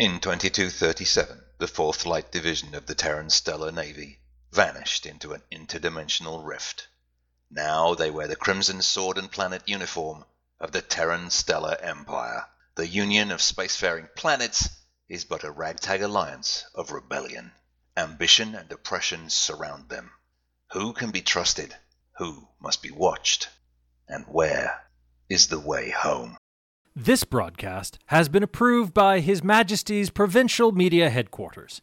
In 2237, the Fourth Light Division of the Terran Stellar Navy vanished into an interdimensional rift. Now they wear the crimson sword and planet uniform of the Terran Stellar Empire. The union of spacefaring planets is but a ragtag alliance of rebellion. Ambition and oppression surround them. Who can be trusted? Who must be watched? And where is the way home? This broadcast has been approved by His Majesty's Provincial Media Headquarters.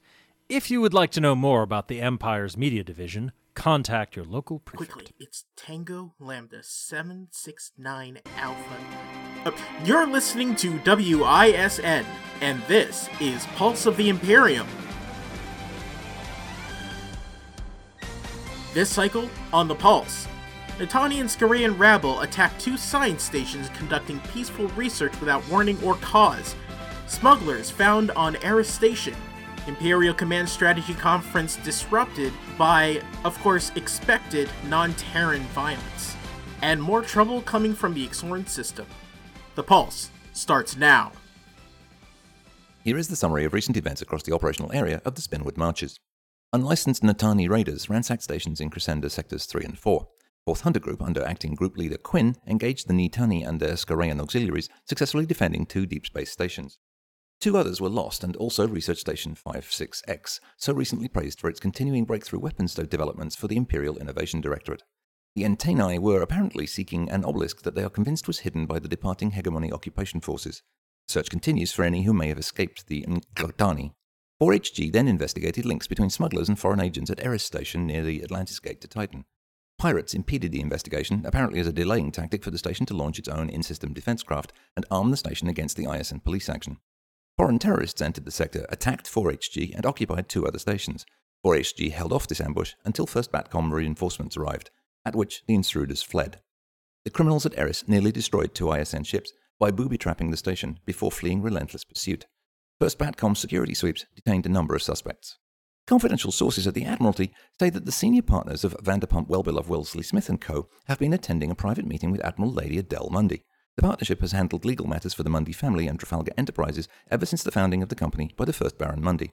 If you would like to know more about the Empire's media division, contact your local prefect. Quickly, it's Tango Lambda 769 Alpha. Uh, you're listening to WISN, and this is Pulse of the Imperium. This cycle, on the Pulse, Natani and Skarian rabble attack two science stations conducting peaceful research without warning or cause. Smugglers found on Eris Station. Imperial Command Strategy Conference disrupted by, of course, expected non Terran violence. And more trouble coming from the Exoran system. The Pulse starts now. Here is the summary of recent events across the operational area of the Spinwood Marches. Unlicensed Natani raiders ransacked stations in Crescenda sectors 3 and 4. Fourth Hunter Group, under acting group leader Quinn, engaged the Natani and their Skarian auxiliaries, successfully defending two deep space stations. Two others were lost, and also Research Station 56X, so recently praised for its continuing breakthrough weapons developments for the Imperial Innovation Directorate. The Entenai were apparently seeking an obelisk that they are convinced was hidden by the departing Hegemony occupation forces. Search continues for any who may have escaped the Nglatani. 4HG then investigated links between smugglers and foreign agents at Eris Station near the Atlantis Gate to Titan. Pirates impeded the investigation, apparently as a delaying tactic for the station to launch its own in system defense craft and arm the station against the ISN police action. Foreign terrorists entered the sector, attacked 4HG, and occupied two other stations. 4HG held off this ambush until first BATCOM reinforcements arrived, at which the intruders fled. The criminals at Eris nearly destroyed two ISN ships by booby trapping the station before fleeing relentless pursuit. First BATCOM security sweeps detained a number of suspects. Confidential sources at the Admiralty say that the senior partners of Vanderpump Wellbeloved Wellesley Smith & Co. have been attending a private meeting with Admiral Lady Adele Mundy. The partnership has handled legal matters for the Mundy family and Trafalgar Enterprises ever since the founding of the company by the first Baron Mundy.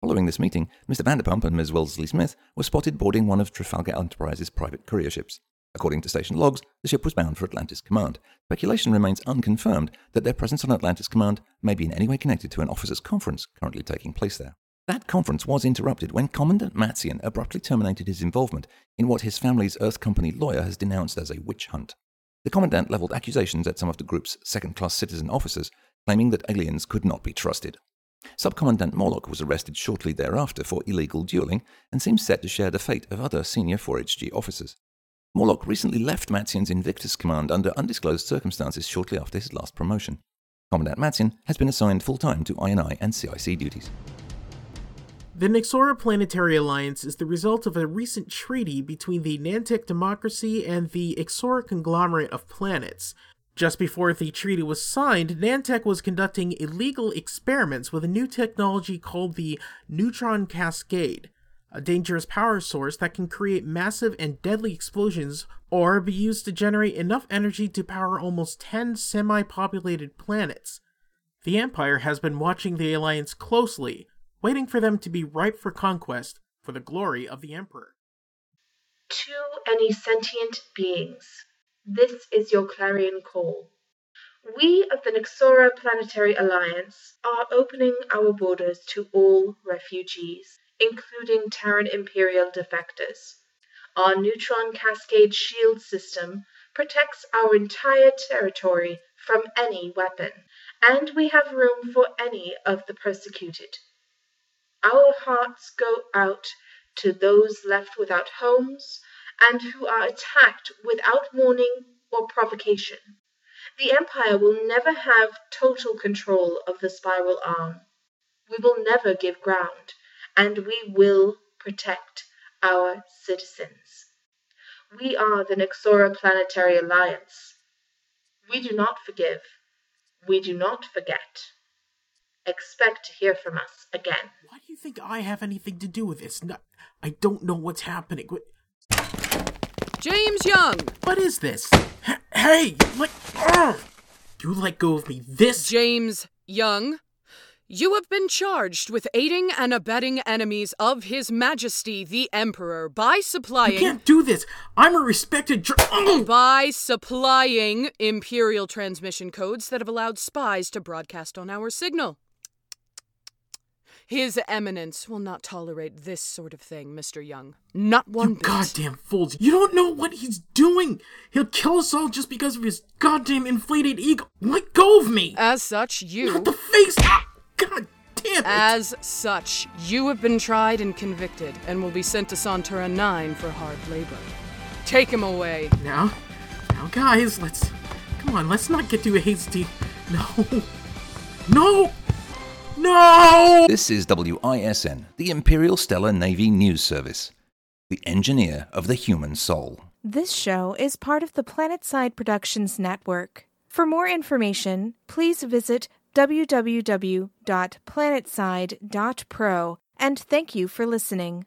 Following this meeting, Mr. Vanderpump and Ms. Wellesley Smith were spotted boarding one of Trafalgar Enterprises' private courier ships. According to station logs, the ship was bound for Atlantis Command. Speculation remains unconfirmed that their presence on Atlantis Command may be in any way connected to an officers' conference currently taking place there. That conference was interrupted when Commandant Matzian abruptly terminated his involvement in what his family's Earth Company lawyer has denounced as a witch hunt. The Commandant leveled accusations at some of the group's second class citizen officers, claiming that aliens could not be trusted. Subcommandant Morlock was arrested shortly thereafter for illegal dueling and seems set to share the fate of other senior 4HG officers. Morlock recently left Matzian's Invictus command under undisclosed circumstances shortly after his last promotion. Commandant Matzian has been assigned full time to INI and CIC duties. The Nexora Planetary Alliance is the result of a recent treaty between the Nantech Democracy and the Exora Conglomerate of Planets. Just before the treaty was signed, Nantech was conducting illegal experiments with a new technology called the Neutron Cascade, a dangerous power source that can create massive and deadly explosions or be used to generate enough energy to power almost 10 semi populated planets. The Empire has been watching the Alliance closely, waiting for them to be ripe for conquest for the glory of the Emperor. To any sentient beings, this is your clarion call. We of the Nexora Planetary Alliance are opening our borders to all refugees, including Terran Imperial defectors. Our neutron cascade shield system protects our entire territory from any weapon, and we have room for any of the persecuted. Our hearts go out to those left without homes and who are attacked without warning or provocation. The Empire will never have total control of the spiral arm. We will never give ground, and we will protect our citizens. We are the Nexora Planetary Alliance. We do not forgive. We do not forget expect to hear from us again. Why do you think I have anything to do with this? No, I don't know what's happening. What, James Young! what is this? H- hey, let, Ugh! you let go of me. This James Young? You have been charged with aiding and abetting enemies of His Majesty the Emperor by You supplying can't do this. I'm a respected. Dr- oh! by supplying imperial transmission codes that have allowed spies to broadcast on our signal. His Eminence will not tolerate this sort of thing, Mr. Young. Not one you bit. goddamn fools! You don't know what he's doing. He'll kill us all just because of his goddamn inflated ego. Let go of me. As such, you. Not the face. Ah, God damn it! as such, you have been tried and convicted and will be sent to Santura 9 for hard labor. Take him away. Now, now, guys, let's come on. Let's not get too hasty. No, no, no. This is WISN, the Imperial Stellar Navy News Service, the engineer of the human soul. This show is part of the Planetside Productions Network. For more information, please visit www.planetside.pro and thank you for listening.